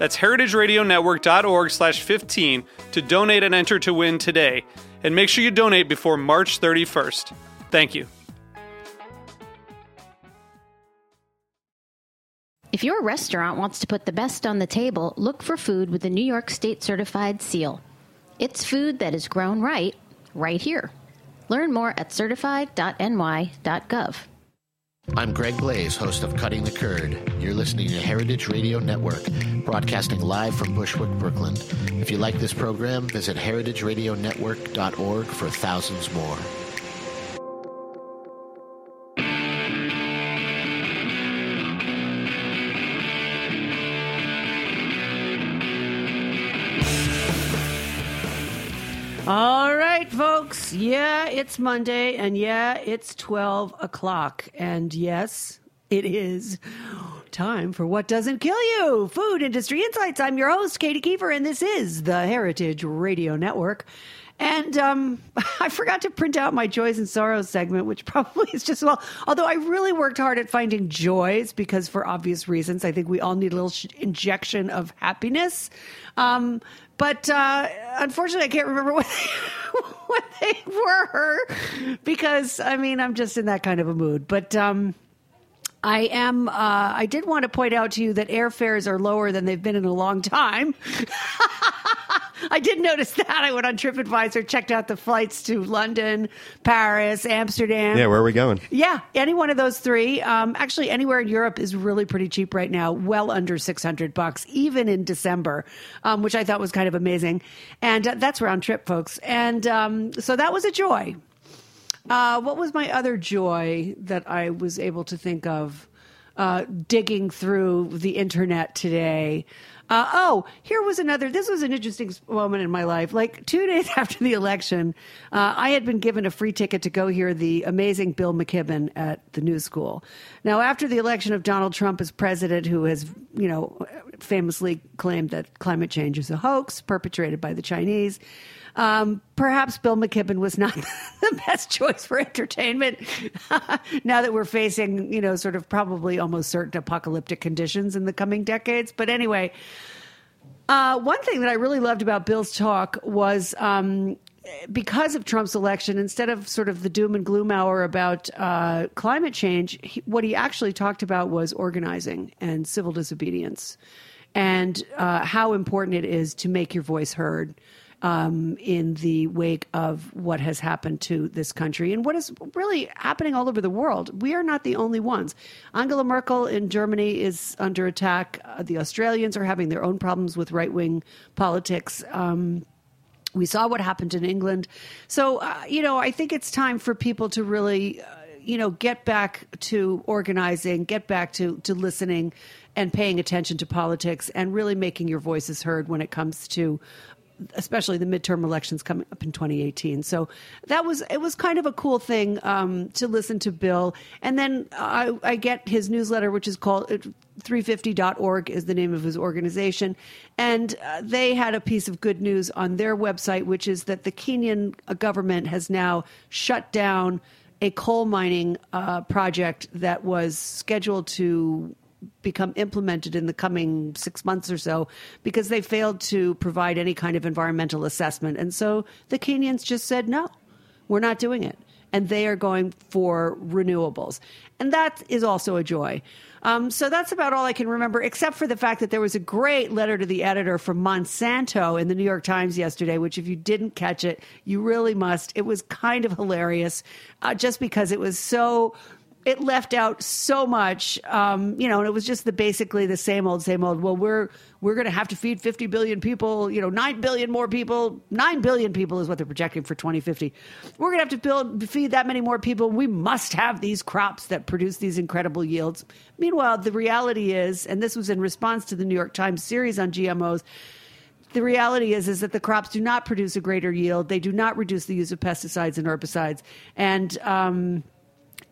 That's heritageradionetwork.org slash 15 to donate and enter to win today. And make sure you donate before March 31st. Thank you. If your restaurant wants to put the best on the table, look for food with the New York State certified seal. It's food that is grown right, right here. Learn more at certified.ny.gov. I'm Greg Blais, host of Cutting the Curd. You're listening to Heritage Radio Network, broadcasting live from Bushwick, Brooklyn. If you like this program, visit heritageradionetwork.org for thousands more. All right, folks. Yeah, it's Monday, and yeah, it's 12 o'clock. And yes, it is time for What Doesn't Kill You Food Industry Insights. I'm your host, Katy Keiffer, and this is the Heritage Radio Network. And um, I forgot to print out my joys and sorrows segment, which probably is just well. Although I really worked hard at finding joys because, for obvious reasons, I think we all need a little sh- injection of happiness. Um, but uh, unfortunately, I can't remember what they, what they were because I mean I'm just in that kind of a mood. But um, I am. Uh, I did want to point out to you that airfares are lower than they've been in a long time. I did notice that. I went on TripAdvisor, checked out the flights to London, Paris, Amsterdam. Yeah, where are we going? Yeah, any one of those three. Um, actually, anywhere in Europe is really pretty cheap right now, well under six hundred bucks, even in December, um, which I thought was kind of amazing. And uh, that's round trip, folks. And um, so that was a joy. Uh, what was my other joy that I was able to think of uh, digging through the internet today? Uh, oh, here was another. This was an interesting moment in my life. Like two days after the election, uh, I had been given a free ticket to go hear the amazing Bill McKibben at the New School. Now, after the election of Donald Trump as president, who has, you know, famously claimed that climate change is a hoax perpetrated by the Chinese. Um, perhaps Bill McKibben was not the best choice for entertainment now that we're facing, you know, sort of probably almost certain apocalyptic conditions in the coming decades. But anyway, uh, one thing that I really loved about Bill's talk was um, because of Trump's election, instead of sort of the doom and gloom hour about uh, climate change, he, what he actually talked about was organizing and civil disobedience and uh, how important it is to make your voice heard um, in the wake of what has happened to this country and what is really happening all over the world. We are not the only ones. Angela Merkel in Germany is under attack. Uh, the Australians are having their own problems with right wing politics. Um, we saw what happened in England. So, uh, you know, I think it's time for people to really. Uh, you know, get back to organizing, get back to, to listening and paying attention to politics and really making your voices heard when it comes to especially the midterm elections coming up in 2018. So that was it was kind of a cool thing um, to listen to Bill. And then I, I get his newsletter, which is called 350.org is the name of his organization. And uh, they had a piece of good news on their website, which is that the Kenyan government has now shut down a coal mining uh, project that was scheduled to become implemented in the coming six months or so because they failed to provide any kind of environmental assessment. And so the Kenyans just said, no, we're not doing it. and they are going for renewables. And that is also a joy. Um, so that's about all I can remember, except for the fact that there was a great letter to the editor from Monsanto in the New York Times yesterday, which, if you didn't catch it, you really must. It was kind of hilarious uh, just because it was so it left out so much, um, you know, and it was just the basically the same old, same old. Well, we're we're going to have to feed 50 billion people, you know, 9 billion more people. 9 billion people is what they're projecting for 2050. We're going to have to build, feed that many more people. We must have these crops that produce these incredible yields. Meanwhile, the reality is, and this was in response to the New York Times series on GMOs, the reality is is that the crops do not produce a greater yield. They do not reduce the use of pesticides and herbicides. And, um,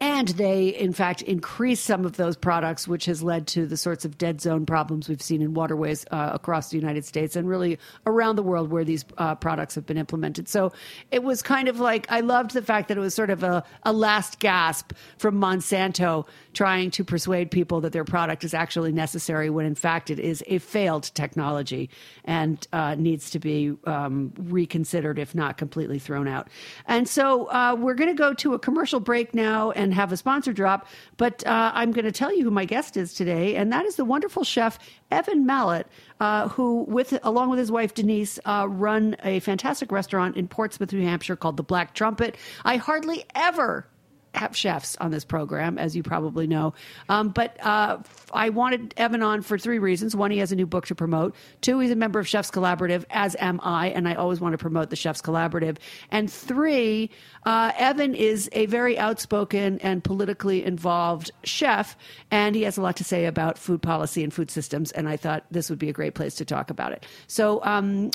and they, in fact, increase some of those products, which has led to the sorts of dead zone problems we've seen in waterways uh, across the United States and really around the world where these uh, products have been implemented. So it was kind of like I loved the fact that it was sort of a, a last gasp from Monsanto trying to persuade people that their product is actually necessary when in fact it is a failed technology and uh, needs to be um, reconsidered, if not completely thrown out. And so uh, we're going to go to a commercial break now and have a sponsor drop. But uh, I'm going to tell you who my guest is today, and that is the wonderful chef Evan Mallett, uh, who, with along with his wife Denise, uh, run a fantastic restaurant in Portsmouth, New Hampshire called the Black Trumpet. I hardly ever have chefs on this program, as you probably know. Um, but uh, I wanted Evan on for three reasons. One, he has a new book to promote. Two, he's a member of Chefs Collaborative, as am I, and I always want to promote the Chefs Collaborative. And three, uh, Evan is a very outspoken and politically involved chef, and he has a lot to say about food policy and food systems. And I thought this would be a great place to talk about it. So um,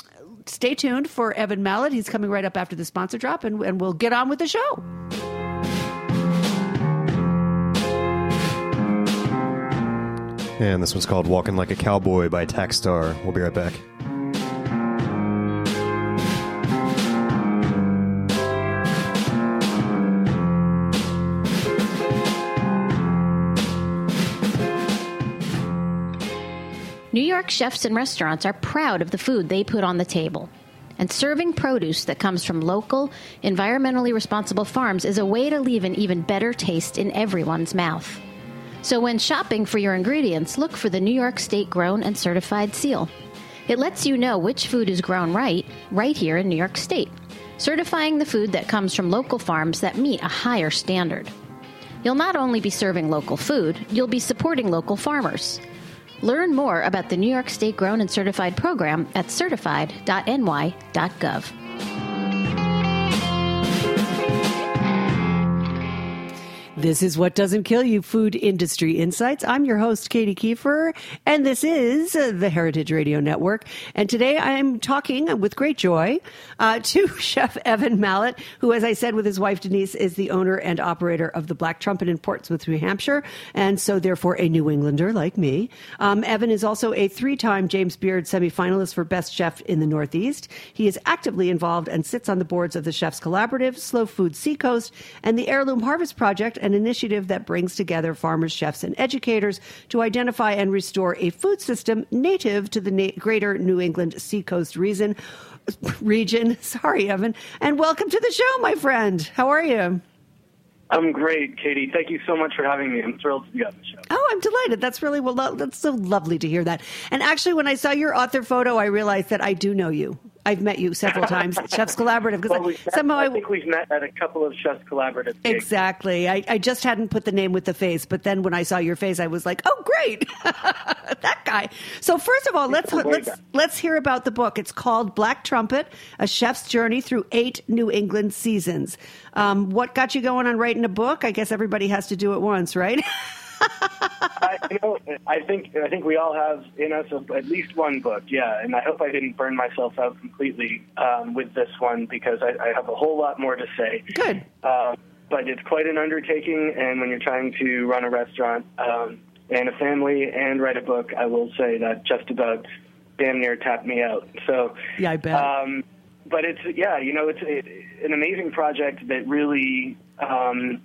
stay tuned for Evan Mallett. He's coming right up after the sponsor drop, and, and we'll get on with the show. And this one's called Walking Like a Cowboy by Tackstar. We'll be right back. New York chefs and restaurants are proud of the food they put on the table. And serving produce that comes from local, environmentally responsible farms is a way to leave an even better taste in everyone's mouth. So when shopping for your ingredients, look for the New York State Grown and Certified seal. It lets you know which food is grown right, right here in New York State, certifying the food that comes from local farms that meet a higher standard. You'll not only be serving local food, you'll be supporting local farmers. Learn more about the New York State Grown and Certified program at certified.ny.gov. This is What Doesn't Kill You Food Industry Insights. I'm your host, Katy Keiffer, and this is the Heritage Radio Network. And today I'm talking with great joy uh, to Chef Evan Mallett, who, as I said, with his wife Denise, is the owner and operator of the Black Trumpet in Portsmouth, New Hampshire, and so therefore a New Englander like me. Um, Evan is also a three time James Beard semifinalist for Best Chef in the Northeast. He is actively involved and sits on the boards of the Chefs Collaborative, Slow Food Seacoast, and the Heirloom Harvest Project, an initiative that brings together farmers, chefs, and educators to identify and restore a food system native to the na- greater New England Seacoast region. Region, sorry, Evan, and welcome to the show, my friend. How are you? I'm great, Katy. Thank you so much for having me. I'm thrilled to be on the show. Oh, I'm delighted. That's really well. That's so lovely to hear that. And actually, when I saw your author photo, I realized that I do know you. I've met you several times at Chefs Collaborative because well, somehow I, I, think we've met at a couple of Chefs Collaborative. Gigs. Exactly. I, I, just hadn't put the name with the face, but then when I saw your face, I was like, "Oh, great, that guy." So first of all, let's let's let's hear about the book. It's called Black Trumpet: A Chef's Journey Through Eight New England Seasons. Um, what got you going on writing a book? I guess everybody has to do it once, right? I, you know, I think I think we all have in us at least one book, yeah. And I hope I didn't burn myself out completely um, with this one because I, I, have a whole lot more to say. Good. Uh, but it's quite an undertaking, and when you're trying to run a restaurant um, and a family and write a book, I will say that just about damn near tapped me out. So yeah, I bet. Um, but it's yeah, you know, it's it, an amazing project that really. Um,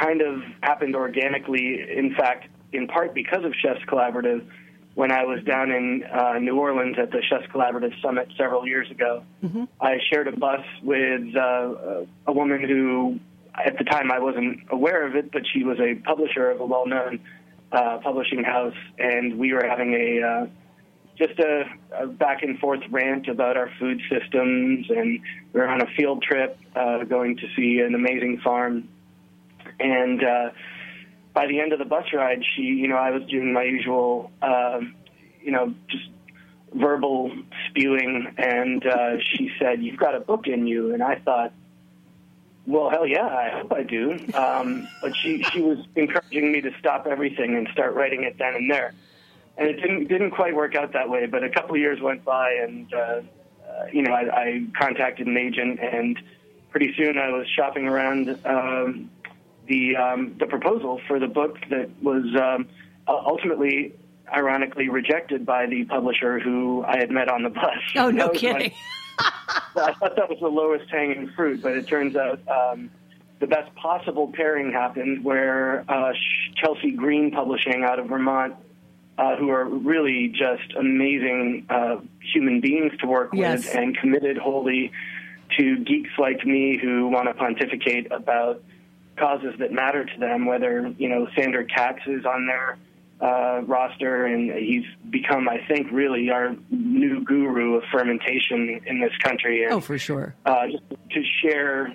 kind of happened organically. In fact, in part because of Chefs Collaborative. When I was down in uh, New Orleans at the Chefs Collaborative Summit several years ago, mm-hmm. I shared a bus with uh, a woman who at the time I wasn't aware of it, but she was a publisher of a well-known uh, publishing house, and we were having a uh, just a, a back and forth rant about our food systems, and we were on a field trip uh, going to see an amazing farm, and uh, by the end of the bus ride, she, you know, I was doing my usual, uh, you know, just verbal spewing, and uh, she said, "You've got a book in you," and I thought. Well, hell yeah, I hope I do. Um, but she, she was encouraging me to stop everything and start writing it then and there and it didn't didn't quite work out that way. But a couple of years went by, and uh, uh, you know, I, I contacted an agent, and pretty soon I was shopping around um, the um, the proposal for the book that was um, ultimately, ironically, rejected by the publisher who I had met on the bus. Oh, no kidding. I thought that was the lowest hanging fruit, but it turns out. Um, the best possible pairing happened where uh, Chelsea Green Publishing out of Vermont uh, who are really just amazing uh, human beings to work yes. with and committed wholly to geeks like me who want to pontificate about causes that matter to them, whether, you know, Sandor Katz is on their uh, roster, and he's become, I think, really our new guru of fermentation in this country. And, oh, for sure. Uh, just to share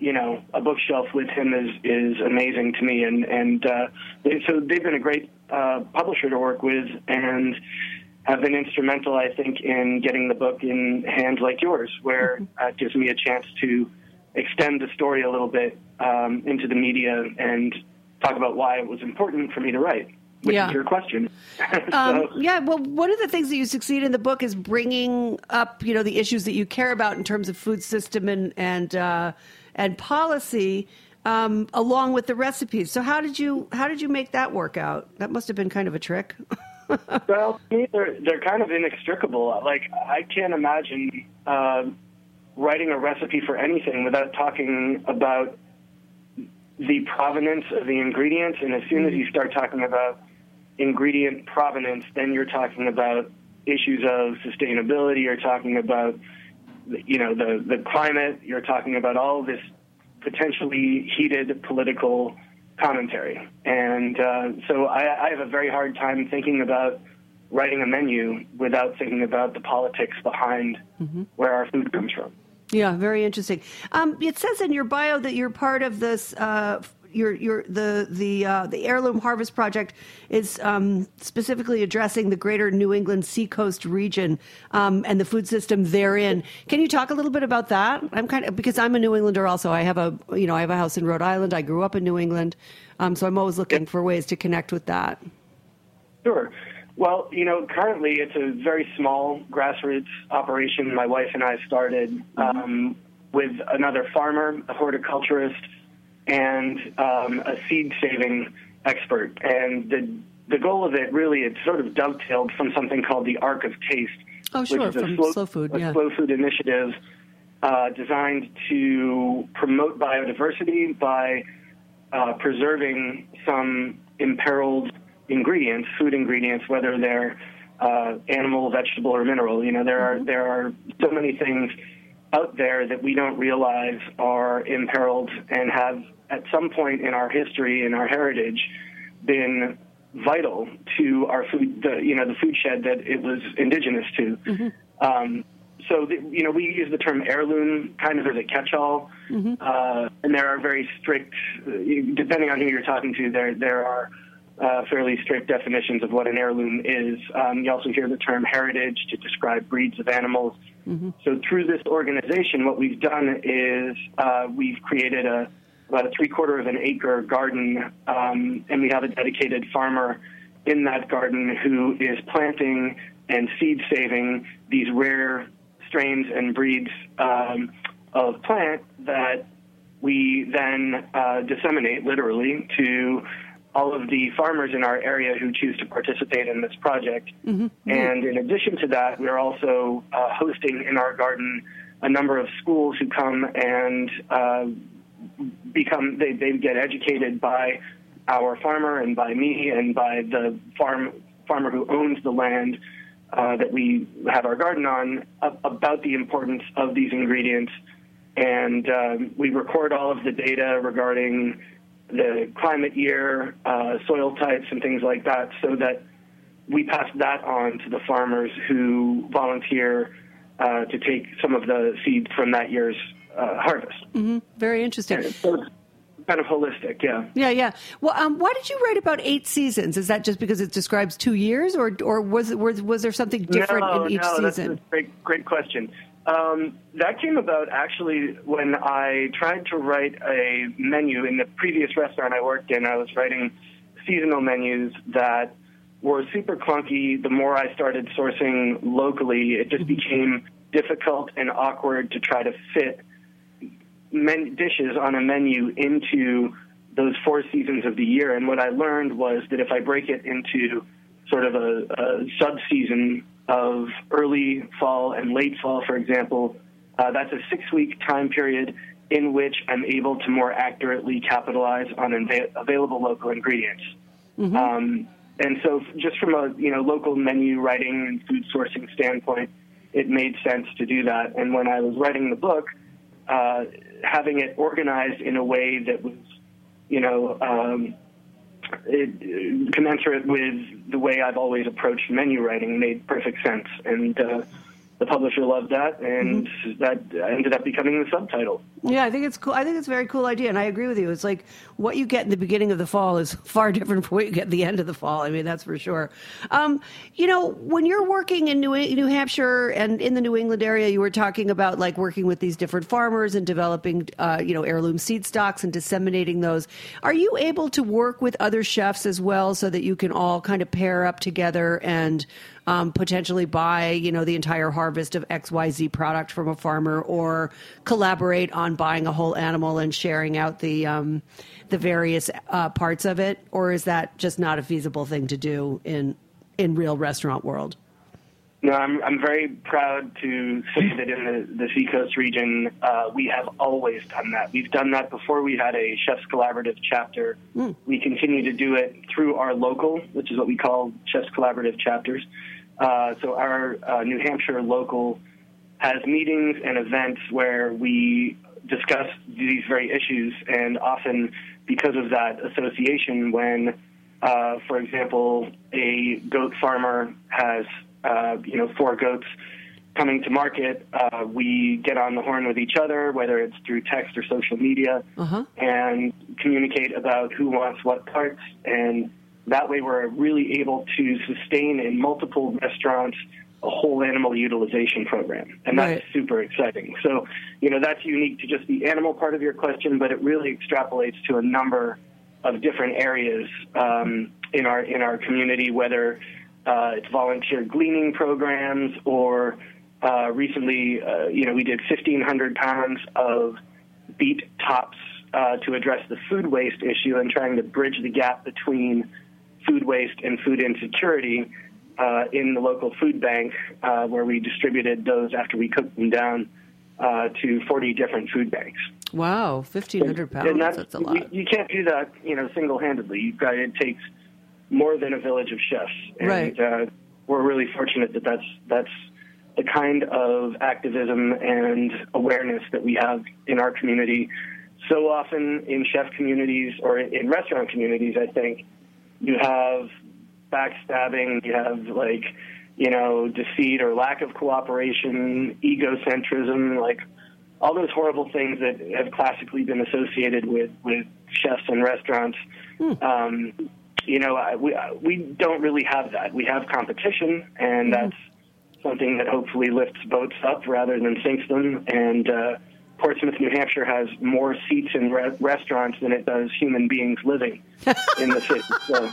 you know, a bookshelf with him is is amazing to me, and and uh, they, so they've been a great uh, publisher to work with, and have been instrumental, I think, in getting the book in hands like yours, where mm-hmm. it gives me a chance to extend the story a little bit um, into the media and talk about why it was important for me to write. Which yeah. is your question. so, um, yeah, well, one of the things that you succeed in the book is bringing up, you know, the issues that you care about in terms of food system and and uh, and policy um, along with the recipes. So how did you how did you make that work out? That must have been kind of a trick. well, to me, they're they're kind of inextricable. Like I can't imagine uh, writing a recipe for anything without talking about the provenance of the ingredients. And as soon as you start talking about ingredient provenance, then you're talking about issues of sustainability. You're talking about you know the the climate. You're talking about all this potentially heated political commentary, and uh, so I, I have a very hard time thinking about writing a menu without thinking about the politics behind mm-hmm. where our food comes from. Yeah, very interesting. Um, it says in your bio that you're part of this uh, your your the the uh, the heirloom harvest project is um, specifically addressing the greater New England seacoast region um, and the food system therein. Can you talk a little bit about that? I'm kind of because I'm a New Englander also. I have a you know I have a house in Rhode Island. I grew up in New England, um, so I'm always looking for ways to connect with that. Sure. Well, you know, currently it's a very small grassroots operation. My wife and I started mm-hmm. um, with another farmer, a horticulturist and um, a seed saving expert. And the the goal of it really it sort of dovetailed from something called the Ark of Taste, oh, sure, which is a slow, slow, food, a slow food initiative uh, designed to promote biodiversity by uh, preserving some imperiled ingredients, food ingredients, whether they're uh, animal, vegetable, or mineral. You know, there are mm-hmm. there are so many things out there that we don't realize are imperiled and have at some point in our history and our heritage been vital to our food, the, you know, the food shed that it was indigenous to. Mm-hmm. Um, so, the, you know, we use the term heirloom kind of as a catch-all, mm-hmm. uh, and there are very strict, uh, depending on who you're talking to, there there are uh, fairly strict definitions of what an heirloom is. Um, you also hear the term heritage to describe breeds of animals. Mm-hmm. So through this organization, what we've done is uh, we've created a about a three quarter of an acre garden, um, and we have a dedicated farmer in that garden who is planting and seed saving these rare strains and breeds um, of plant that we then uh, disseminate literally to all of the farmers in our area who choose to participate in this project. Mm-hmm. And in addition to that, we're also uh, hosting in our garden a number of schools who come and uh, become they, they get educated by our farmer and by me and by the farm farmer who owns the land uh, that we have our garden on about the importance of these ingredients and um, we record all of the data regarding the climate year, uh, soil types, and things like that, so that we pass that on to the farmers who volunteer uh, to take some of the seed from that year's uh, harvest. Mm-hmm. Very interesting. So it's kind of holistic, yeah. Yeah, yeah. Well, um, why did you write about eight seasons? Is that just because it describes two years, or or was was, was there something different no, in each no, season? That's a great, great question. Um, that came about actually when I tried to write a menu in the previous restaurant I worked in. I was writing seasonal menus that were super clunky. The more I started sourcing locally, it just became difficult and awkward to try to fit men- dishes on a menu into those four seasons of the year. And what I learned was that if I break it into sort of a, a sub season of early fall and late fall, for example, uh, that's a six week time period in which I'm able to more accurately capitalize on inva- available local ingredients. Um, and so, just from a you know local menu writing and food sourcing standpoint, it made sense to do that. And when I was writing the book, uh, having it organized in a way that was, you know, um, it, commensurate with the way I've always approached menu writing made perfect sense. And uh, the publisher loved that, and that ended up becoming the subtitle. Yeah, I think it's cool. I think it's a very cool idea, and I agree with you. It's like what you get in the beginning of the fall is far different from what you get at the end of the fall. I mean, that's for sure. Um, you know, when you're working in New, New Hampshire and in the New England area, you were talking about like working with these different farmers and developing, uh, you know, heirloom seed stocks and disseminating those. Are you able to work with other chefs as well, so that you can all kind of pair up together and um, potentially buy, you know, the entire harvest of X Y Z product from a farmer, or collaborate on buying a whole animal and sharing out the um, the various uh, parts of it, or is that just not a feasible thing to do in in real restaurant world? No, I'm I'm very proud to say that in the, the Seacoast region, uh, we have always done that. We've done that before we had a Chefs Collaborative chapter. We continue to do it through our local, which is what we call Chefs Collaborative chapters. Uh, so our uh, New Hampshire local has meetings and events where we discuss these very issues, and often because of that association, when, uh, for example, a goat farmer has uh, you know four goats coming to market, uh, we get on the horn with each other, whether it's through text or social media, and communicate about who wants what parts, and that way we're really able to sustain in multiple restaurants a whole animal utilization program, and that's Right. super exciting. So, you know, that's unique to just the animal part of your question, but it really extrapolates to a number of different areas um, in our in our community, whether uh, it's volunteer gleaning programs or uh, recently, uh, you know, we did 1,500 pounds of beet tops uh, to address the food waste issue and trying to bridge the gap between food waste and food insecurity uh, in the local food bank, uh, where we distributed those after we cooked them down uh, to 40 different food banks. Wow, fifteen hundred pounds. And That's, a lot. You, you can't do that, you know, single-handedly. You've got it takes more than a village of chefs, and Right. uh, we're really fortunate that that's that's the kind of activism and awareness that we have in our community. So often in chef communities or in restaurant communities, I think you have backstabbing, you have like, you know, deceit or lack of cooperation, egocentrism, like all those horrible things that have classically been associated with, with chefs and restaurants. Um, you know, I- we, we don't really have that. We have competition, and that's something that hopefully lifts boats up rather than sinks them. And uh, Portsmouth, New Hampshire has more seats in re- restaurants than it does human beings living in the city. So,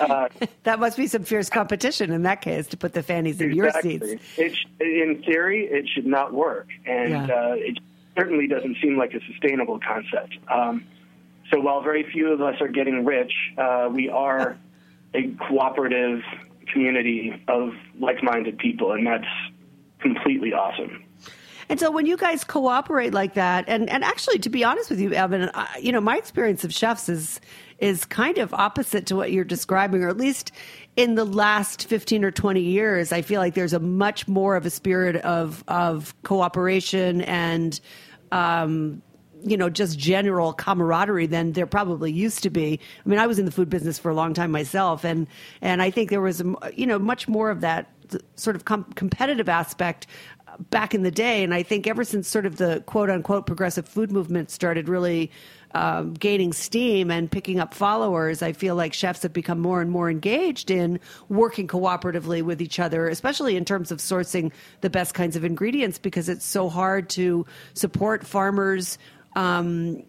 uh, That must be some fierce competition in that case to put the fannies in your seats. It sh- in theory, it should not work, and Yeah. uh, it certainly doesn't seem like a sustainable concept. Um, so while very few of us are getting rich, uh, we are a cooperative community of like-minded people, and that's completely awesome. And so when you guys cooperate like that, and, and actually, to be honest with you, Evan, I, you know, my experience of chefs is is kind of opposite to what you're describing, or at least in the last 15 or 20 years, I feel like there's a much more of a spirit of of cooperation and um, you know, just general camaraderie than there probably used to be. I mean, I was in the food business for a long time myself, and and I think there was, you know, much more of that sort of com- competitive aspect back in the day. And I think ever since sort of the quote unquote progressive food movement started really um, gaining steam and picking up followers, I feel like chefs have become more and more engaged in working cooperatively with each other, especially in terms of sourcing the best kinds of ingredients because it's so hard to support farmers. Um,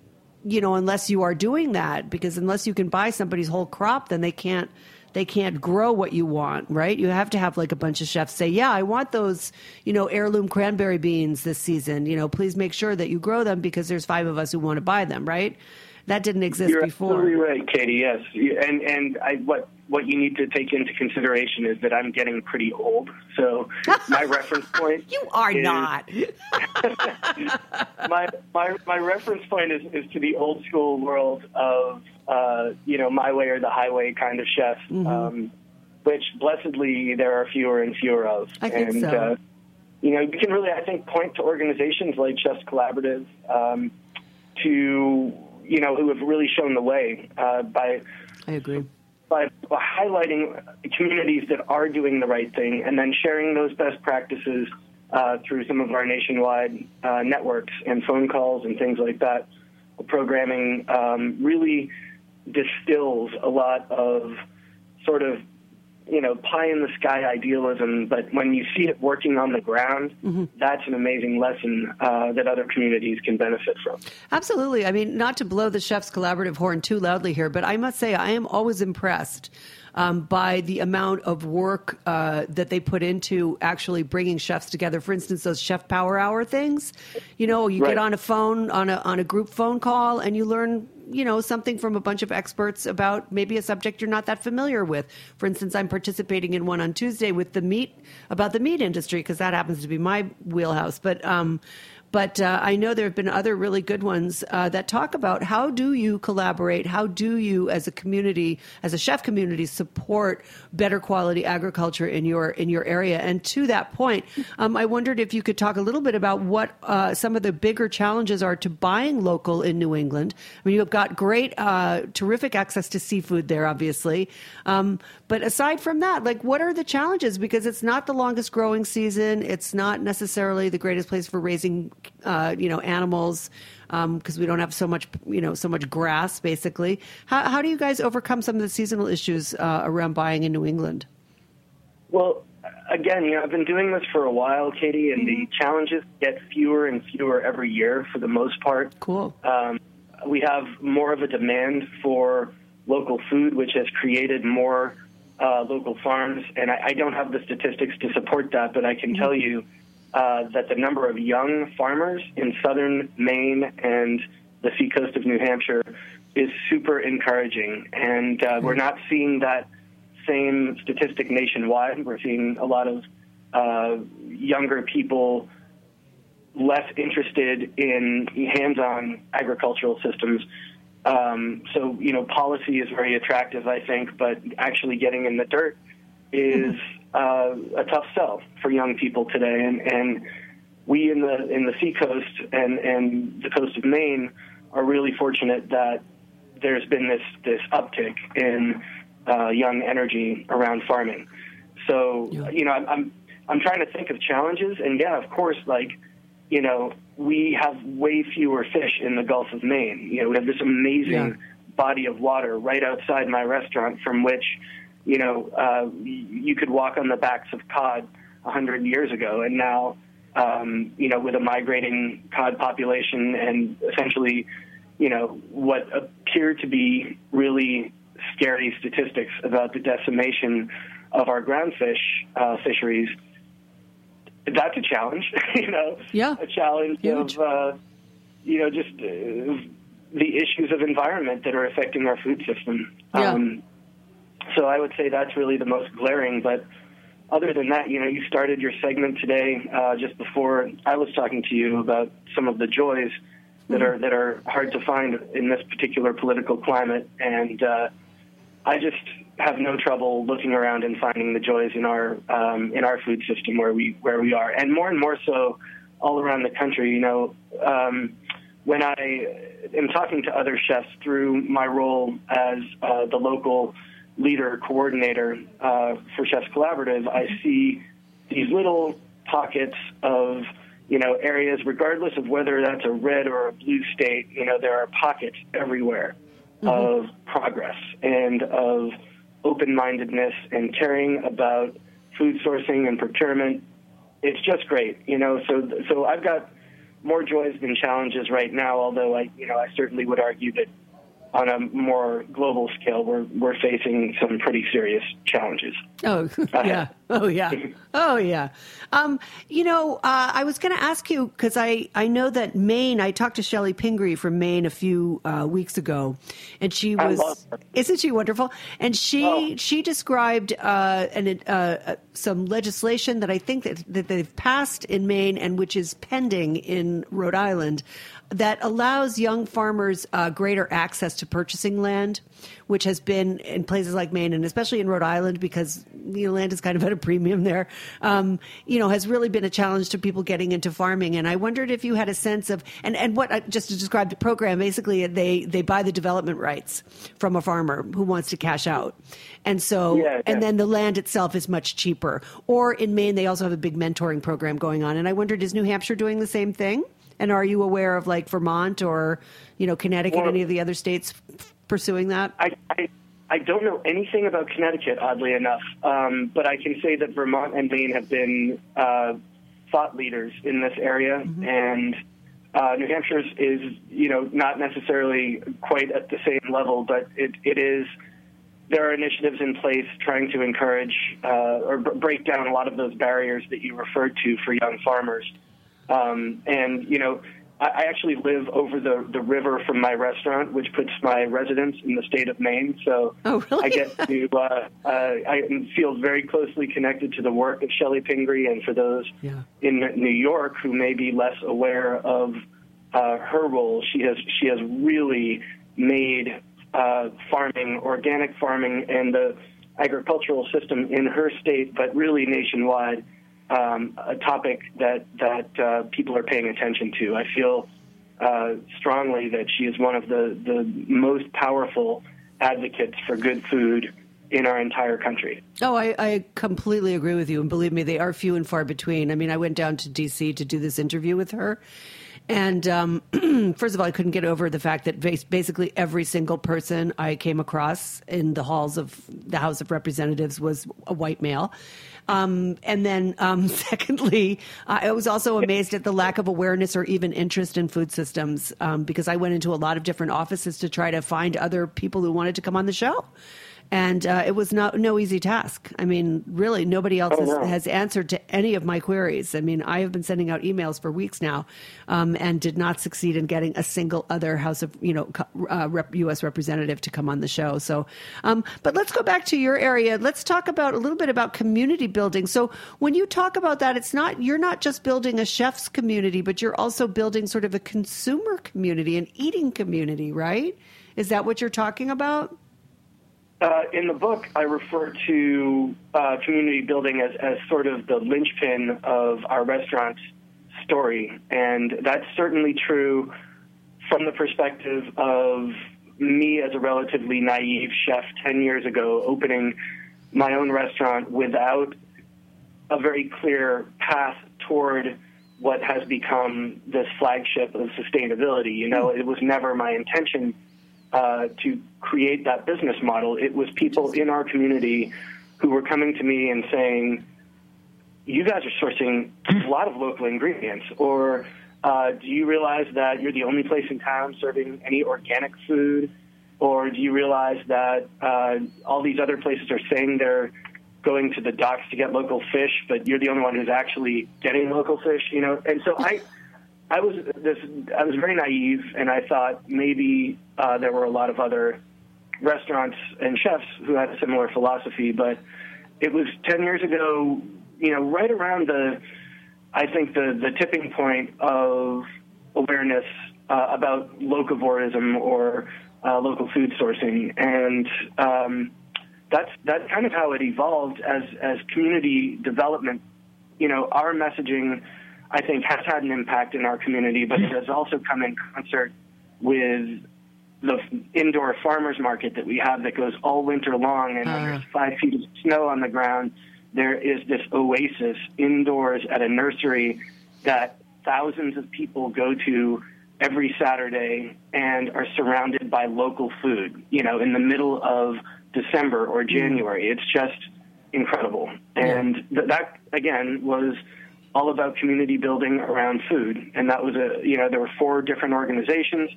you know, unless you are doing that, because unless you can buy somebody's whole crop, then they can't they can't grow what you want, right? You have to have like a bunch of chefs say, "Yeah, I want those, you know, heirloom cranberry beans this season. You know, please make sure that you grow them because there's five of us who want to buy them, right?" That didn't exist You're before. absolutely right, Katy. Yes, and and I, what what you need to take into consideration is that I'm getting pretty old. So my reference point. you are is, not. my my my reference point is, is to the old school world of uh, you know my way or the highway kind of chef, Mm-hmm. um, which blessedly there are fewer and fewer of. I think and, so. Uh, you know, you can really, I think, point to organizations like Chefs Collaborative um, to you know who have really shown the way uh, by I agree. by, highlighting communities that are doing the right thing and then sharing those best practices uh, through some of our nationwide uh, networks and phone calls and things like that. The programming um, really distills a lot of sort of you know pie in the sky idealism, but when you see it working on the ground, that's an amazing lesson uh, that other communities can benefit from. Absolutely. I mean, not to blow the Chefs Collaborative horn too loudly here, but I must say I am always impressed um, by the amount of work uh, that they put into actually bringing chefs together. For instance, those Chef Power Hour things. You know, you Right. get on a phone on a on a group phone call and you learn you know something from a bunch of experts about maybe a subject you're not that familiar with. For instance, I'm participating in one on Tuesday with the meat about the meat industry because that happens to be my wheelhouse. But um, but uh, I know there have been other really good ones uh, that talk about how do you collaborate, how do you, as a community, as a chef community, support better quality agriculture in your in your area. And to that point, um, I wondered if you could talk a little bit about what uh, some of the bigger challenges are to buying local in New England. I mean, you've got great, uh, terrific access to seafood there, obviously. Um, but aside from that, like, what are the challenges? Because it's not the longest growing season. It's not necessarily the greatest place for raising, uh, you know, animals because we don't have so much, you know, so much grass. Basically, how, how do you guys overcome some of the seasonal issues uh, around buying in New England? Well, again, you know, I've been doing this for a while, Katy, and the challenges get fewer and fewer every year for the most part. Cool. Um, we have more of a demand for local food, which has created more uh, local farms. And I, I don't have the statistics to support that, but I can tell you uh, that the number of young farmers in southern Maine and the seacoast of New Hampshire is super encouraging. And uh, we're not seeing that same statistic nationwide. We're seeing a lot of uh, younger people less interested in hands-on agricultural systems. Um, so, you know, policy is very attractive, I think, but actually getting in the dirt is uh, a tough sell for young people today. And, and we in the in the seacoast and, and the coast of Maine are really fortunate that there's been this this uptick in uh, young energy around farming. So, you know, I'm, I'm I'm trying to think of challenges, and yeah, of course, like you know, we have way fewer fish in the Gulf of Maine. You know, we have this amazing Yeah. body of water right outside my restaurant from which, you know, uh, you could walk on the backs of cod a hundred years ago, and now, um, you know, with a migrating cod population and essentially, you know, what appear to be really scary statistics about the decimation of our groundfish uh, fisheries that's a challenge, you know. Yeah. A challenge Huge. of, uh, you know, just uh, the issues of environment that are affecting our food system. Yeah. Um, so I would say that's really the most glaring. But other than that, you know, you started your segment today uh, just before I was talking to you about some of the joys that are that are hard to find in this particular political climate, and uh, I just have no trouble looking around and finding the joys in our um, in our food system where we where we are, and more and more so all around the country. You know, um, when I am talking to other chefs through my role as uh, the local leader coordinator uh, for Chefs Collaborative, I see these little pockets of you know areas, regardless of whether that's a red or a blue state. You know, there are pockets everywhere of progress and of open-mindedness and caring about food sourcing and procurement. It's just great, you know. So, so I've got more joys than challenges right now. Although I, you know, I certainly would argue that on a more global scale, we're we're facing some pretty serious challenges. Oh yeah, oh yeah, oh yeah. Um, you know, uh, I was going to ask you because I I know that Maine. I talked to Chellie Pingree from Maine a few uh, weeks ago, and she was isn't she wonderful? And she Oh. she described uh, an, uh, uh, some legislation that I think that, that they've passed in Maine and which is pending in Rhode Island that allows young farmers uh, greater access to purchasing land, which has been in places like Maine and especially in Rhode Island because you know, land is kind of at a premium there. Um, you know, has really been a challenge to people getting into farming. And I wondered if you had a sense of and and what uh, just to describe the program. Basically, they they buy the development rights from a farmer who wants to cash out, and so Yeah, and then the land itself is much cheaper. Or in Maine, they also have a big mentoring program going on. And I wondered, is New Hampshire doing the same thing? And are you aware of like Vermont or you know Connecticut, Well- any of the other states pursuing that? I, I I don't know anything about Connecticut, oddly enough, um, but I can say that Vermont and Maine have been uh, thought leaders in this area, and uh, New Hampshire is you know not necessarily quite at the same level, but it, it is. There are initiatives in place trying to encourage uh, or b- break down a lot of those barriers that you referred to for young farmers. Um, and you know, I actually live over the the river from my restaurant, which puts my residence in the state of Maine. So Oh, really? I get to uh, uh, I feel very closely connected to the work of Chellie Pingree, and for those Yeah. in New York who may be less aware of uh, her role, she has she has really made uh, farming, organic farming, and the agricultural system in her state, but really nationwide, um, a topic that that uh, people are paying attention to. I feel uh, strongly that she is one of the the most powerful advocates for good food in our entire country. Oh, I, I completely agree with you. And believe me, they are few and far between. I mean, I went down to D.C. to do this interview with her. And um, first of all, I couldn't get over the fact that basically every single person I came across in the halls of the House of Representatives was a white male. Um, and then, um, secondly, I was also amazed at the lack of awareness or even interest in food systems um, because I went into a lot of different offices to try to find other people who wanted to come on the show and uh, it was not no easy task. I mean, really, nobody else Oh, has, no. has answered to any of my queries. I mean, I have been sending out emails for weeks now, um, and did not succeed in getting a single other House of you know uh, rep, U.S. representative to come on the show. So, um, but let's go back to your area. Let's talk about a little bit about community building. So, when you talk about that, it's not you're not just building a chef's community, but you're also building sort of a consumer community, an eating community, right? Is that what you're talking about? Uh, in the book, I refer to uh, community building as, as sort of the linchpin of our restaurant's story. And that's certainly true from the perspective of me as a relatively naive chef 10 years ago, opening my own restaurant without a very clear path toward what has become this flagship of sustainability. You know, it was never my intention uh, to create that business model. It was people in our community who were coming to me and saying, "You guys are sourcing a lot of local ingredients," or uh, "Do you realize that you're the only place in town serving any organic food?" Or do you realize that uh, all these other places are saying they're going to the docks to get local fish, but you're the only one who's actually getting local fish? You know, and so I. I was this. I was very naive, and I thought maybe uh, there were a lot of other restaurants and chefs who had a similar philosophy. But it was ten years ago. You know, right around the, I think the the tipping point of awareness uh, about locavorism or uh, local food sourcing, and um, that's that's kind of how it evolved as as community development. You know, our messaging I think has had an impact in our community, but it has also come in concert with the indoor farmers market that we have that goes all winter long, and when there's mm. five feet of snow on the ground, there is this oasis indoors at a nursery that thousands of people go to every Saturday and are surrounded by local food, you know, in the middle of December or mm. January. It's just incredible. And th- that, again, was all about community building around food. And that was a, you know, there were four different organizations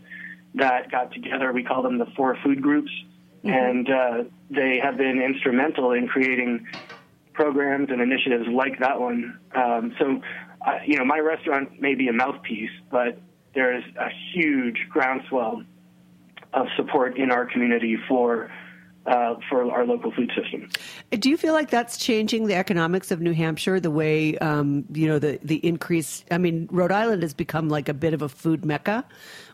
that got together. We call them the four food groups. And uh, they have been instrumental in creating programs and initiatives like that one. Um, so, uh, you know, my restaurant may be a mouthpiece, but there is a huge groundswell of support in our community for uh, for our local food system. Do you feel like that's changing the economics of New Hampshire? The way um, you know the the increase. I mean, Rhode Island has become like a bit of a food mecca,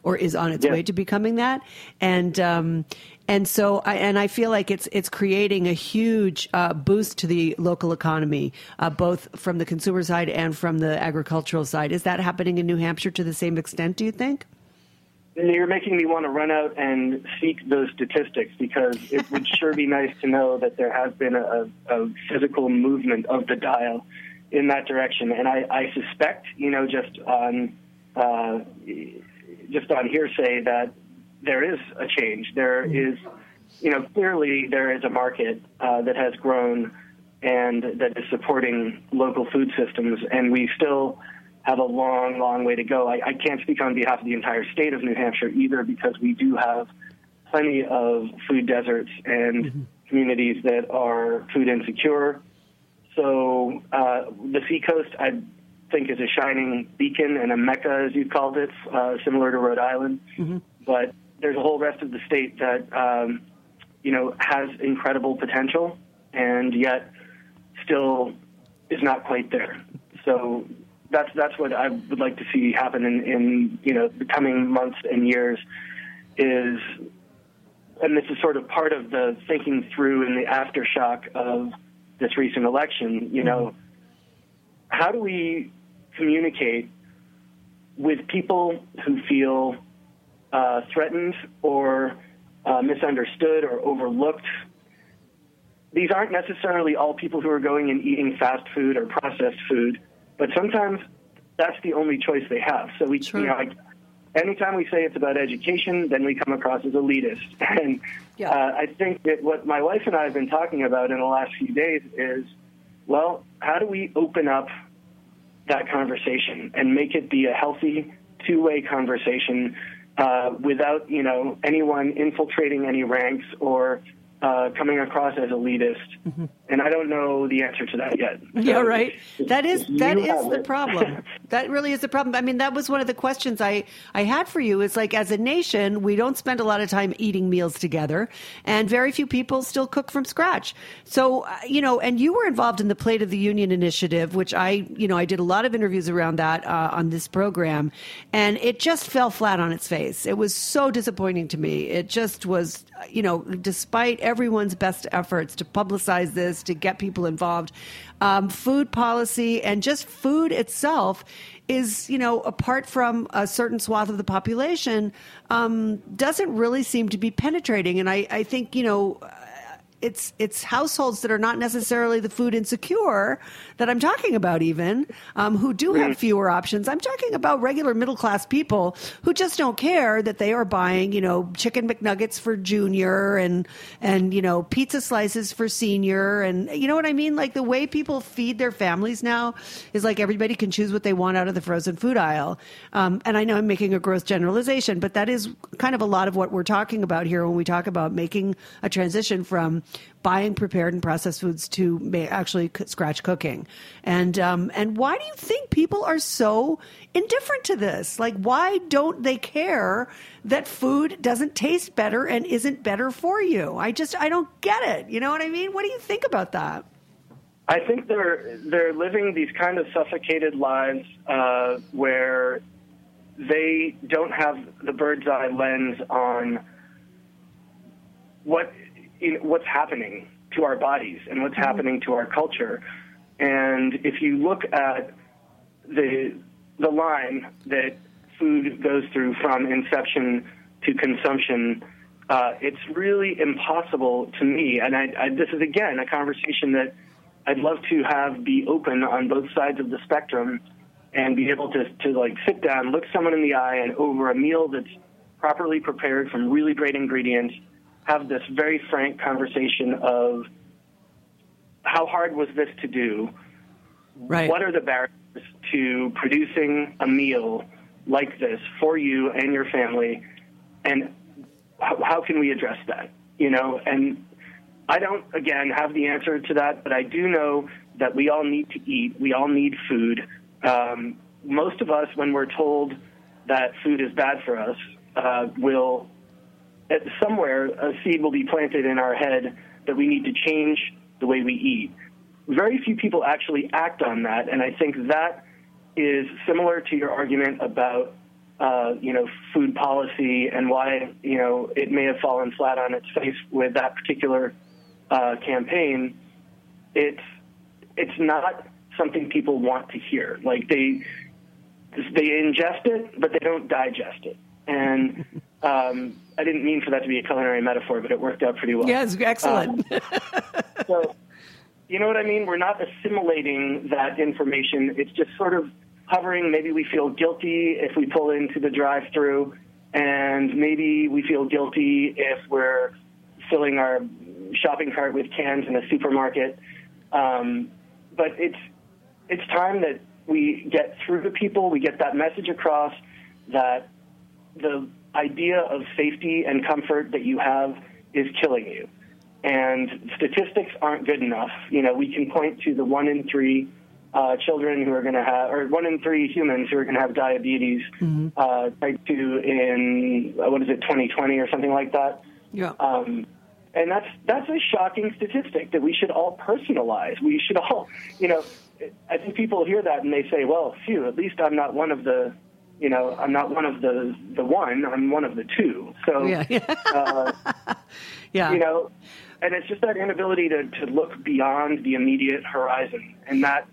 or is on its Yeah. way to becoming that. And um, and so I and I feel like it's it's creating a huge uh, boost to the local economy, uh, both from the consumer side and from the agricultural side. Is that happening in New Hampshire to the same extent? Do you think? You're making me want to run out and seek those statistics because it would sure be nice to know that there has been a, a physical movement of the dial in that direction. And I, I suspect, you know, just on uh, just on hearsay, that there is a change. There is, you know, clearly there is a market uh, that has grown and that is supporting local food systems, and we still have a long, long way to go. I, I can't speak on behalf of the entire state of New Hampshire either because we do have plenty of food deserts and communities that are food insecure. So uh, the seacoast, I think, is a shining beacon and a mecca, as you called it, uh, similar to Rhode Island. But there's a whole rest of the state that um, you know has incredible potential, and yet still is not quite there. So that's that's what I would like to see happen in, in you know the coming months and years is and this is sort of part of the thinking through in the aftershock of this recent election, you know, how do we communicate with people who feel uh, threatened or uh, misunderstood or overlooked? These aren't necessarily all people who are going and eating fast food or processed food, but sometimes that's the only choice they have. So we, you know, like, anytime we say it's about education, then we come across as elitist. And Yeah. uh, I think that what my wife and I have been talking about in the last few days is, well, how do we open up that conversation and make it be a healthy two-way conversation uh, without, you know, anyone infiltrating any ranks or uh, coming across as elitist? And I don't know the answer to that yet. Yeah, right. That is that is the problem. that really is the problem. I mean, that was one of the questions I I had for you. Is like as a nation, we don't spend a lot of time eating meals together, and very few people still cook from scratch. So uh, you know, and you were involved in the Plate of the Union initiative, which I you know I did a lot of interviews around that uh, on this program, and it just fell flat on its face. It was so disappointing to me. It just was you know, despite everyone's best efforts to publicize this, to get people involved, um, food policy and just food itself is, you know, apart from a certain swath of the population, um, doesn't really seem to be penetrating. And I, I think, you know, it's it's households that are not necessarily the food insecure that I'm talking about, even um, who do have fewer options. I'm talking about regular middle class people who just don't care that they are buying, you know, chicken McNuggets for junior and and you know pizza slices for senior, and you know what I mean. Like the way people feed their families now is like everybody can choose what they want out of the frozen food aisle. Um, and I know I'm making a gross generalization, but that is kind of a lot of what we're talking about here when we talk about making a transition from buying prepared and processed foods to actually scratch cooking. And um, and why do you think people are so indifferent to this? Like, why don't they care that food doesn't taste better and isn't better for you? I just I don't get it. You know what I mean? What do you think about that? I think they're they're living these kind of suffocated lives uh, where they don't have the bird's eye lens on what in, what's happening to our bodies and what's happening to our culture. And if you look at the the line that food goes through from inception to consumption, uh, it's really impossible to me. And I, I, this is again a conversation that I'd love to have be open on both sides of the spectrum and be able to, to like sit down, look someone in the eye, and over a meal that's properly prepared from really great ingredients, have this very frank conversation of how hard was this to do? Right. What are the barriers to producing a meal like this for you and your family? And how, can we address that? You know, and I don't, again, have the answer to that, but I do know that we all need to eat. We all need food. Um, most of us, when we're told that food is bad for us, uh, will somewhere a seed will be planted in our head that we need to change the way we eat. Very few people actually act on that, and I think that is similar to your argument about uh, you know food policy and why you know it may have fallen flat on its face with that particular uh, campaign. It's it's not something people want to hear. Like they they ingest it, but they don't digest it. And um, I didn't mean for that to be a culinary metaphor, but it worked out pretty well. Yes, excellent. Um, so, you know what I mean? We're not assimilating that information. It's just sort of hovering. Maybe we feel guilty if we pull into the drive-through, and maybe we feel guilty if we're filling our shopping cart with cans in a supermarket. Um, but it's it's time that we get through to people. We get that message across that the idea of safety and comfort that you have is killing you. And statistics aren't good enough. You know, we can point to the one in three uh, children who are going to have, or one in three humans who are going to have diabetes Mm-hmm. uh, type 2 in, uh, what is it, 2020 or something like that. yeah. Um, and that's that's a shocking statistic that we should all personalize. We should all, you know, I think people hear that and they say, "Well, phew, at least I'm not one of the, you know, I'm not one of the the one. I'm one of the two. So, yeah. uh, yeah. you know, and it's just that inability to to look beyond the immediate horizon, and that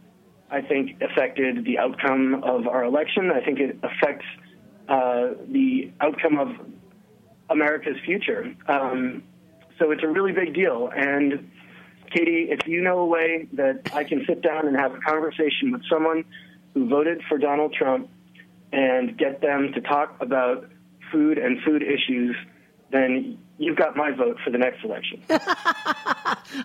I think affected the outcome of our election. I think it affects uh, the outcome of America's future. Um, so it's a really big deal. And Katy, if you know a way that I can sit down and have a conversation with someone who voted for Donald Trump and get them to talk about food and food issues, then you've got my vote for the next election.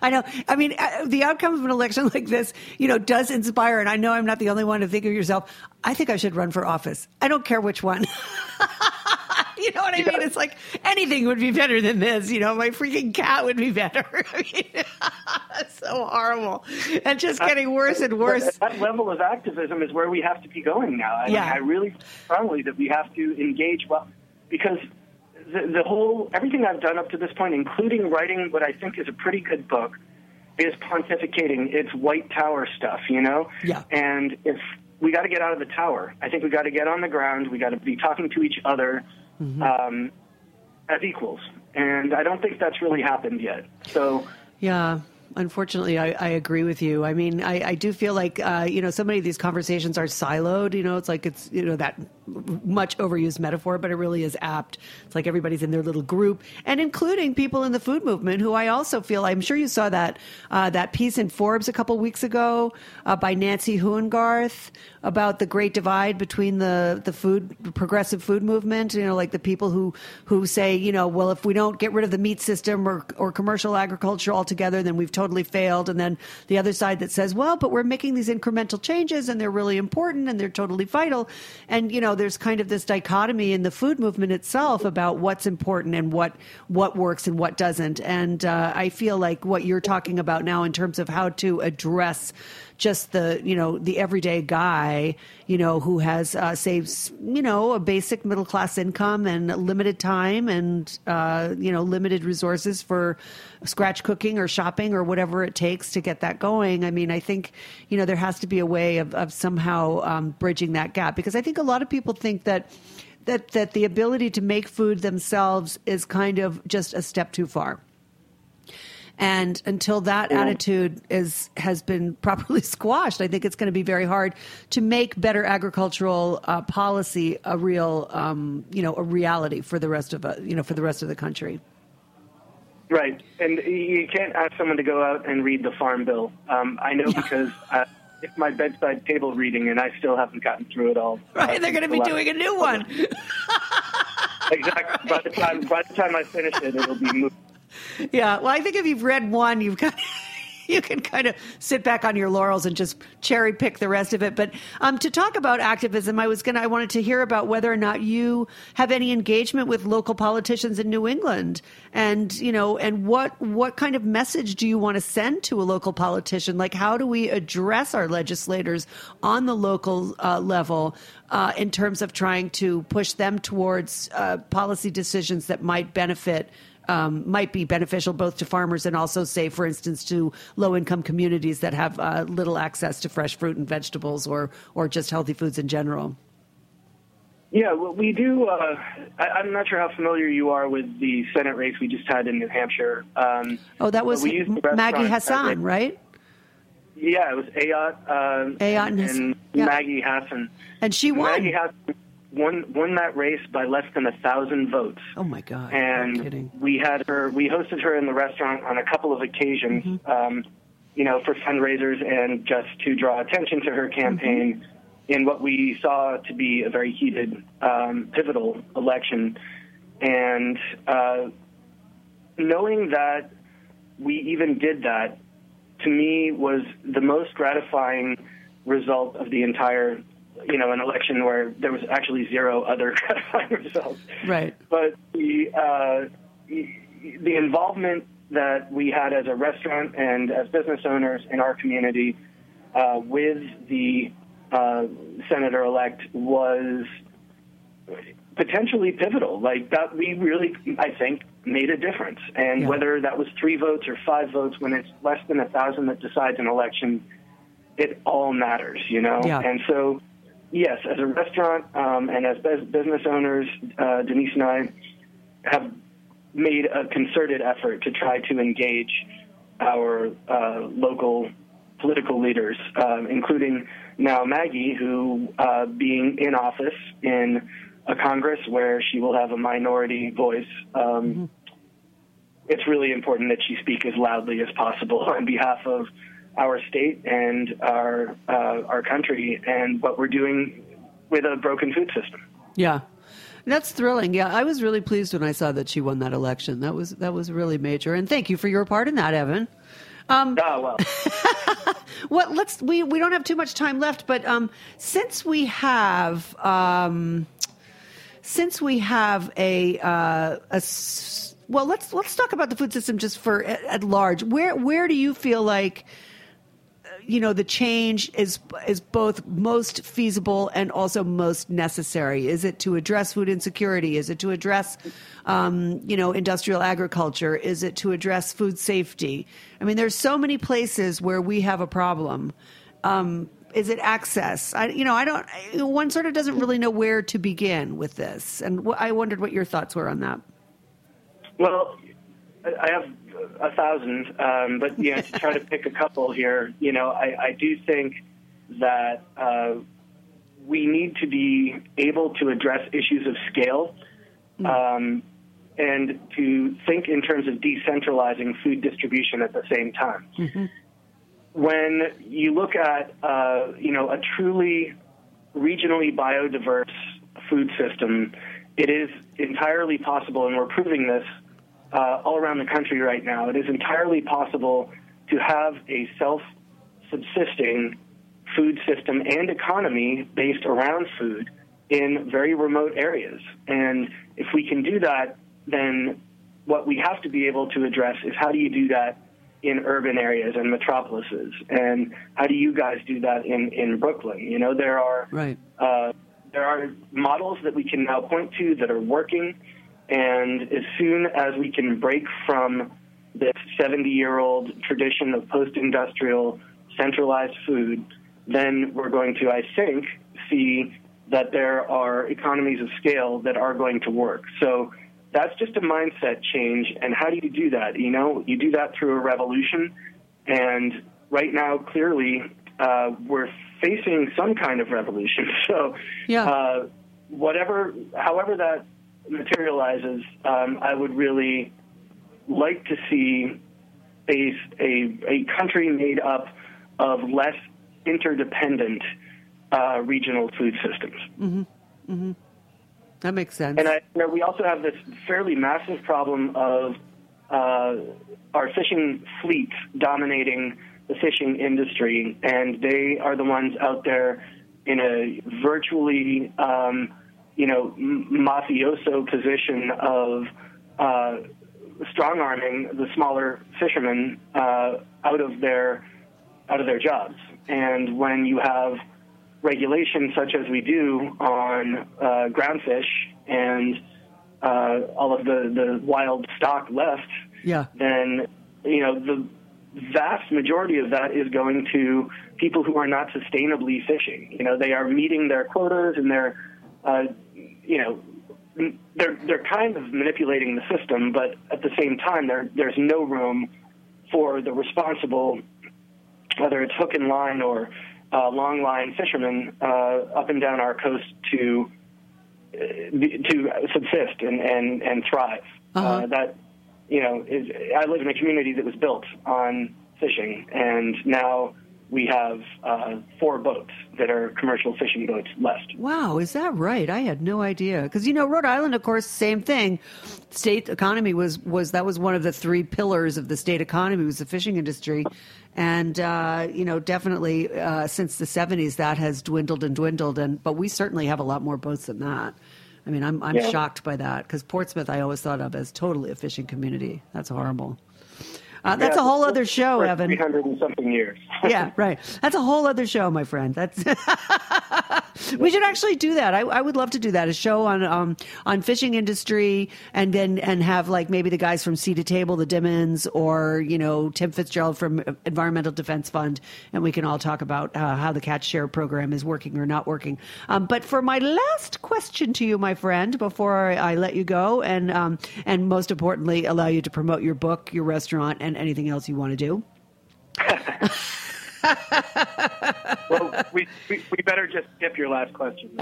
I know. I mean, uh, the outcome of an election like this, you know, does inspire. And I know I'm not the only one to think of yourself. I think I should run for office. I don't care which one. know what I mean? It's like anything would be better than this. You know, my freaking cat would be better. I mean, so horrible and just getting worse and worse. That level of activism is where we have to be going now. I, Yeah. I really strongly that we have to engage well because the, the whole everything I've done up to this point, including writing what I think is a pretty good book, is pontificating. It's white tower stuff, you know. Yeah. And if we got to get out of the tower, I think we got to get on the ground. We got to be talking to each other um, as equals, and I don't think that's really happened yet. So. Yeah. Unfortunately, I, I agree with you. I mean, I, I do feel like, uh, you know, so many of these conversations are siloed. You know, it's like it's, you know, that much overused metaphor, but it really is apt. It's like everybody's in their little group, and including people in the food movement who I also feel, I'm sure you saw that, uh, that piece in Forbes a couple weeks ago uh, by Nancy Huehnergarth about the great divide between the, the food, progressive food movement, you know, like the people who, who say, you know, well, if we don't get rid of the meat system or, or commercial agriculture altogether, then we've totally failed. And then the other side that says, well, but we're making these incremental changes and they're really important and they're totally vital. And, you know, there's kind of this dichotomy in the food movement itself about what's important and what, what works and what doesn't. And uh, I feel like what you're talking about now in terms of how to address just the you know the everyday guy you know who has uh, saves you know a basic middle class income and limited time and uh, you know limited resources for scratch cooking or shopping or whatever it takes to get that going. I mean, I think you know there has to be a way of, of somehow um, bridging that gap because I think a lot of people think that that that the ability to make food themselves is kind of just a step too far. And until that attitude is has been properly squashed, I think it's going to be very hard to make better agricultural uh, policy a real, um, you know, a reality for the rest of uh, you know for the rest of the country. Right, and you can't ask someone to go out and read the Farm Bill. Um, I know because uh, it's my bedside table reading, and I still haven't gotten through it all. Right, they're going to be doing a new one. exactly. By the time by the time I finish it, it'll be moved. Yeah, well, I think if you've read one, you've got you can kind of sit back on your laurels and just cherry pick the rest of it. But um, to talk about activism, I was gonna I wanted to hear about whether or not you have any engagement with local politicians in New England, and you know, and what what kind of message do you want to send to a local politician? Like, how do we address our legislators on the local uh, level? Uh, in terms of trying to push them towards uh, policy decisions that might benefit um, might be beneficial both to farmers and also, say, for instance, to low income communities that have uh, little access to fresh fruit and vegetables or, or just healthy foods in general? Yeah, well, we do. Uh, I, am not sure how familiar you are with the Senate race we just had in New Hampshire. Um, oh, that was Maggie Hassan, right? Yeah, it was Ayotte, uh, Ayotte and, and yeah. Maggie Hassan. And she won. Maggie Hassan won won that race by less than a thousand votes. Oh my god! And we had her. We hosted her in the restaurant on a couple of occasions. Mm-hmm. Um, you know, for fundraisers and just to draw attention to her campaign mm-hmm. in what we saw to be a very heated, um, pivotal election. And uh, knowing that we even did that, to me, was the most gratifying result of the entire you know, an election where there was actually zero other gratifying results. Right. But the uh, the involvement that we had as a restaurant and as business owners in our community uh, with the uh, senator elect was potentially pivotal. Like that, we really, I think, made a difference. And yeah. whether that was three votes or five votes, when it's less than a thousand that decides an election, it all matters, you know. Yeah. And so yes, as a restaurant um, and as business owners, uh, Denise and I have made a concerted effort to try to engage our uh, local political leaders, um, including now Maggie, who, uh, being in office in a Congress where she will have a minority voice, um, mm-hmm. it's really important that she speak as loudly as possible on behalf of our state and our uh, our country and what we're doing with a broken food system. Yeah. That's thrilling. Yeah, I was really pleased when I saw that she won that election. That was that was really major. And thank you for your part in that, Evan. Um, oh well. what? Let's. We we don't have too much time left, but um, since we have um, since we have a uh, a well, let's let's talk about the food system just for at, at large. Where where do you feel like you know the change is is both most feasible and also most necessary. Is it to address food insecurity? Is it to address um, you know industrial agriculture? Is it to address food safety? I mean there's so many places where we have a problem. Um, is it access? I, you know i don't one sort of doesn't really know where to begin with this. And i wondered what your thoughts were on that. Well i have a thousand, um, but you know, to try to pick a couple here, you know, I, I do think that uh, we need to be able to address issues of scale. Hmm. Um, and to think in terms of decentralizing food distribution at the same time. Mm-hmm. When you look at, uh, you know, a truly regionally biodiverse food system, it is entirely possible, and we're proving this uh, all around the country right now. It is entirely possible to have a self subsisting food system and economy based around food in very remote areas. And if we can do that, then what we have to be able to address is how do you do that in urban areas and metropolises, and how do you guys do that in in Brooklyn? You know, there are right. Uh, there are models that we can now point to that are working and as soon as we can break from this 70 year old tradition of post industrial centralized food, then we're going to, I think, see that there are economies of scale that are going to work. So that's just a mindset change. And how do you do that? You know, you do that through a revolution. And right now, clearly, uh, we're facing some kind of revolution. So, Yeah. uh, whatever, however that materializes, um, I would really like to see a, a, a country made up of less interdependent uh, regional food systems. That makes sense. And I, you know, we also have this fairly massive problem of uh, our fishing fleets dominating the fishing industry, and they are the ones out there in a virtually, um, you know, mafioso position of uh, strong arming the smaller fishermen uh, out of their out of their jobs. And when you have regulation such as we do on uh, groundfish and uh, all of the, the wild stock left, Yeah. then you know the vast majority of that is going to people who are not sustainably fishing. You know, they are meeting their quotas and they're, uh, you know, they're they're kind of manipulating the system, but at the same time, there there's no room for the responsible, whether it's hook and line or uh, long line fishermen uh, up and down our coast to uh, to subsist and and and thrive. Uh-huh. Uh, that you know is I live in a community that was built on fishing, and now we have uh, four boats that are commercial fishing boats left. Wow, is that right? I had no idea. Because you know, Rhode Island, of course, same thing. State economy was was that was one of the three pillars of the state economy was the fishing industry, and uh, you know, definitely uh, since the seventies that has dwindled and dwindled. And but we certainly have a lot more boats than that. I mean, I'm I'm Yeah. shocked by that because Portsmouth I always thought of as totally a fishing community. That's horrible. Uh, that's a whole other show, Evan. Three hundred and something years. yeah, right. That's a whole other show, my friend. That's we should actually do that. I, I would love to do that. A show on um on fishing industry, and then and have like maybe the guys from Sea to Table, the Dimins, or you know Tim Fitzgerald from Environmental Defense Fund, and we can all talk about uh, how the catch share program is working or not working. Um, but for my last question to you, my friend, before I, I let you go, and um and most importantly, allow you to promote your book, your restaurant, and anything else you want to do. well, we, we we better just skip your last question.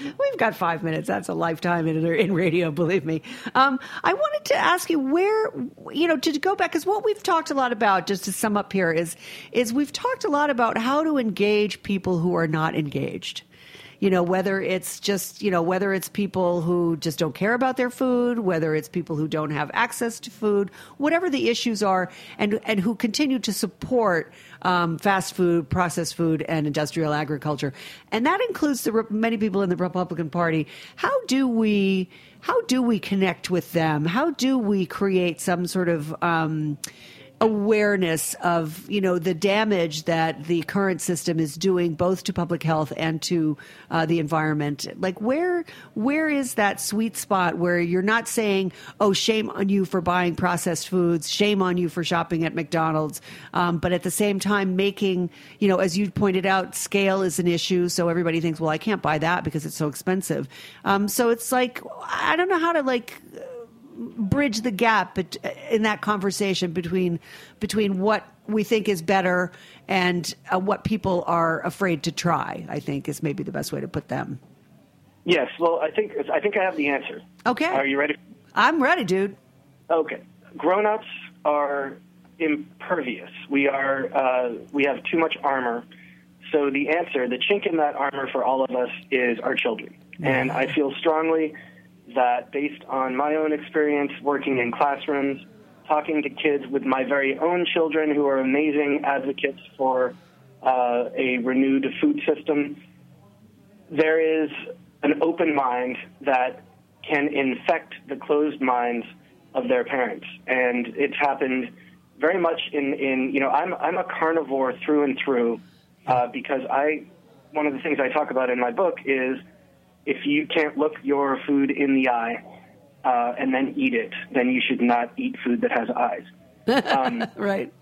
We've got five minutes. That's a lifetime in, in radio, believe me. Um, I wanted to ask you where, you know, to go back, because what we've talked a lot about, just to sum up here, is is we've talked a lot about how to engage people who are not engaged. You know, whether it's just, you know, whether it's people who just don't care about their food, whether it's people who don't have access to food, whatever the issues are, and and who continue to support um, fast food, processed food, and industrial agriculture, and that includes the many people in the Republican Party. How do we how do we connect with them? How do we create some sort of um, awareness of you know the damage that the current system is doing both to public health and to uh, the environment. Like where where is that sweet spot where you're not saying oh shame on you for buying processed foods shame on you for shopping at mcdonald's um, but at the same time making you know as you pointed out scale is an issue so everybody thinks well i can't buy that because it's so expensive. Um, so it's like i don't know how to like bridge the gap bet- in that conversation between between what we think is better and uh, what people are afraid to try. I think is maybe the best way to put them. yes, well, I think I think I have the answer. Okay. Are you ready? I'm ready, dude. Okay. Grown-ups are impervious. We are uh, we have too much armor. So the answer, the chink in that armor for all of us is our children. And I feel strongly that based on my own experience working in classrooms, talking to kids with my very own children who are amazing advocates for uh, a renewed food system, there is an open mind that can infect the closed minds of their parents. And it's happened very much in, in you know, I'm, I'm a carnivore through and through uh, because I, one of the things I talk about in my book is if you can't look your food in the eye uh, and then eat it, then you should not eat food that has eyes. Um, Right.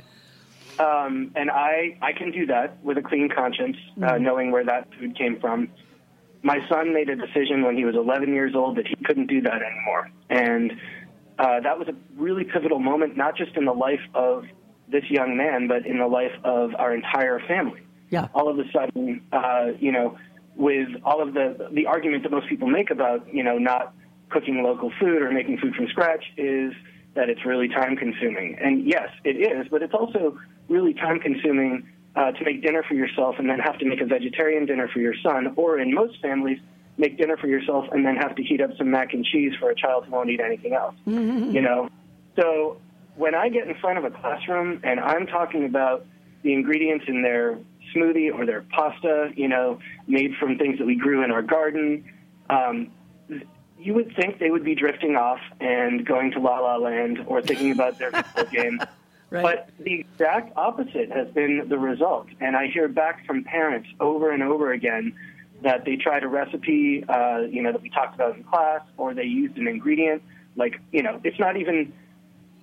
um, and I, I can do that with a clean conscience, uh, knowing where that food came from. my son made a decision when he was 11 years old that he couldn't do that anymore. And uh, that was a really pivotal moment, not just in the life of this young man, but in the life of our entire family. Yeah. All of a sudden, uh, you know, with all of the the argument that most people make about you know not cooking local food or making food from scratch is that it's really time consuming. And yes, it is, but it's also really time consuming uh, to make dinner for yourself and then have to make a vegetarian dinner for your son, or in most families, make dinner for yourself and then have to heat up some mac and cheese for a child who won't eat anything else. You know, so when I get in front of a classroom and I'm talking about the ingredients in their smoothie or their pasta, you know, made from things that we grew in our garden, um, you would think they would be drifting off and going to La La Land or thinking about their football game. Right. But the exact opposite has been the result. And I hear back from parents over and over again that they tried a recipe, uh, you know, that we talked about in class, or they used an ingredient like, you know, it's not even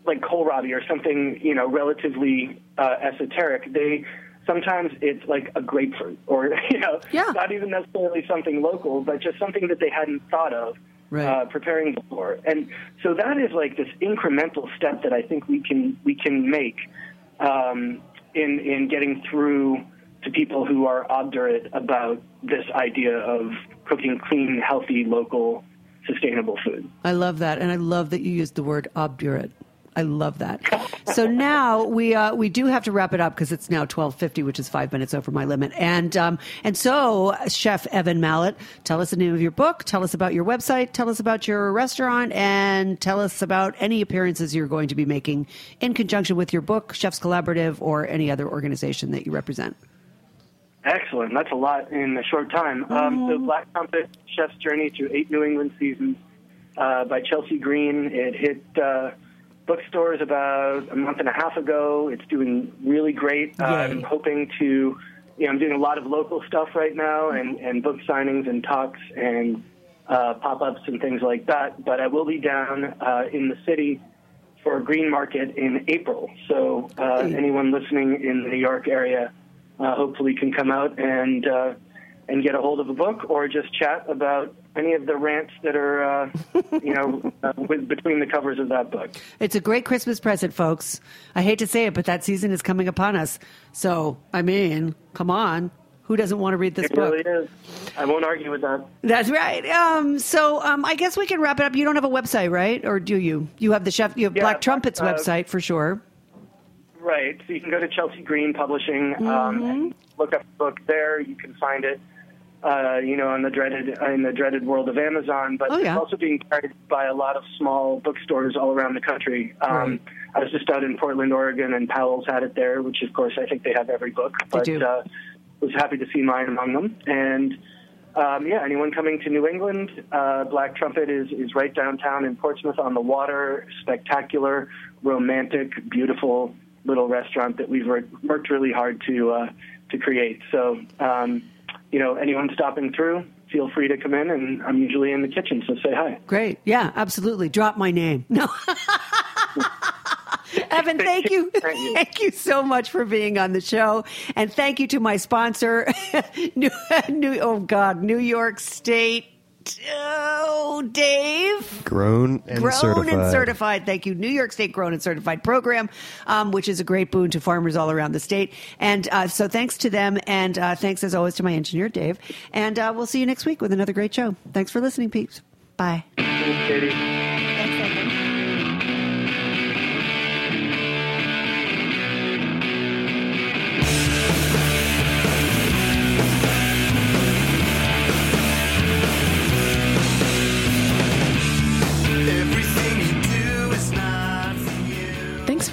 like kohlrabi or something, you know, relatively uh, esoteric. They sometimes it's like a grapefruit, or you know, Yeah. not even necessarily something local, but just something that they hadn't thought of Right. uh, preparing before. And so that is like this incremental step that I think we can we can make um, in in getting through to people who are obdurate about this idea of cooking clean, healthy, local, sustainable food. I love that, and I love that you used the word obdurate. I love that. So now we uh, we do have to wrap it up because it's now twelve fifty, which is five minutes over my limit. And um, and so, Chef Evan Mallett, tell us the name of your book, tell us about your website, tell us about your restaurant, and tell us about any appearances you're going to be making in conjunction with your book, Chefs Collaborative, or any other organization that you represent. Excellent. That's a lot in a short time. Um, so Black Trumpet, Chef's Journey Through Eight New England Seasons uh, by Chelsea Green. It hit uh, bookstores about a month and a half ago. It's doing really great. Uh, I'm hoping to, you know, I'm doing a lot of local stuff right now and, and book signings and talks and uh, pop-ups and things like that. But I will be down uh, in the city for a green market in April. So uh, anyone listening in the New York area uh, hopefully can come out and uh, and get a hold of a book or just chat about any of the rants that are uh, you know uh, with, between the covers of that book. It's a great Christmas present, folks. I hate to say it, but that season is coming upon us. So, I mean, come on. Who doesn't want to read this It book? really is. I won't argue with that. That's right. Um, so um, I guess we can wrap it up. You don't have a website, right? Or do you? You have the chef. You have Yeah, Black Trumpet's uh, website for sure. Right. So you can go to Chelsea Green Publishing um, Mm-hmm. and look up the book there. You can find it, uh, you know, in the dreaded in the dreaded world of Amazon. But Oh, yeah. it's also being carried by a lot of small bookstores all around the country. Um, Right. I was just out in Portland, Oregon, and Powell's had it there, which of course I think they have every book. But do. Uh, was happy to see mine among them. And um, yeah, anyone coming to New England, uh, Black Trumpet is, is right downtown in Portsmouth on the water. Spectacular, romantic, beautiful little restaurant that we've wor- worked really hard to uh, to create. So, um, you know, anyone stopping through, feel free to come in, and I'm usually in the kitchen, so say hi. Great. Yeah, absolutely. Drop my name. No. Evan, thank you. Thank you. Thank you so much for being on the show. And thank you to my sponsor, New, New, oh God, New York State. Oh, Dave. Grown and grown certified. and certified. Thank you, New York State Grown and Certified program, um, which is a great boon to farmers all around the state. And uh, so, thanks to them, and uh, thanks as always to my engineer Dave. And uh, we'll see you next week with another great show. Thanks for listening, peeps. Bye. Thanks,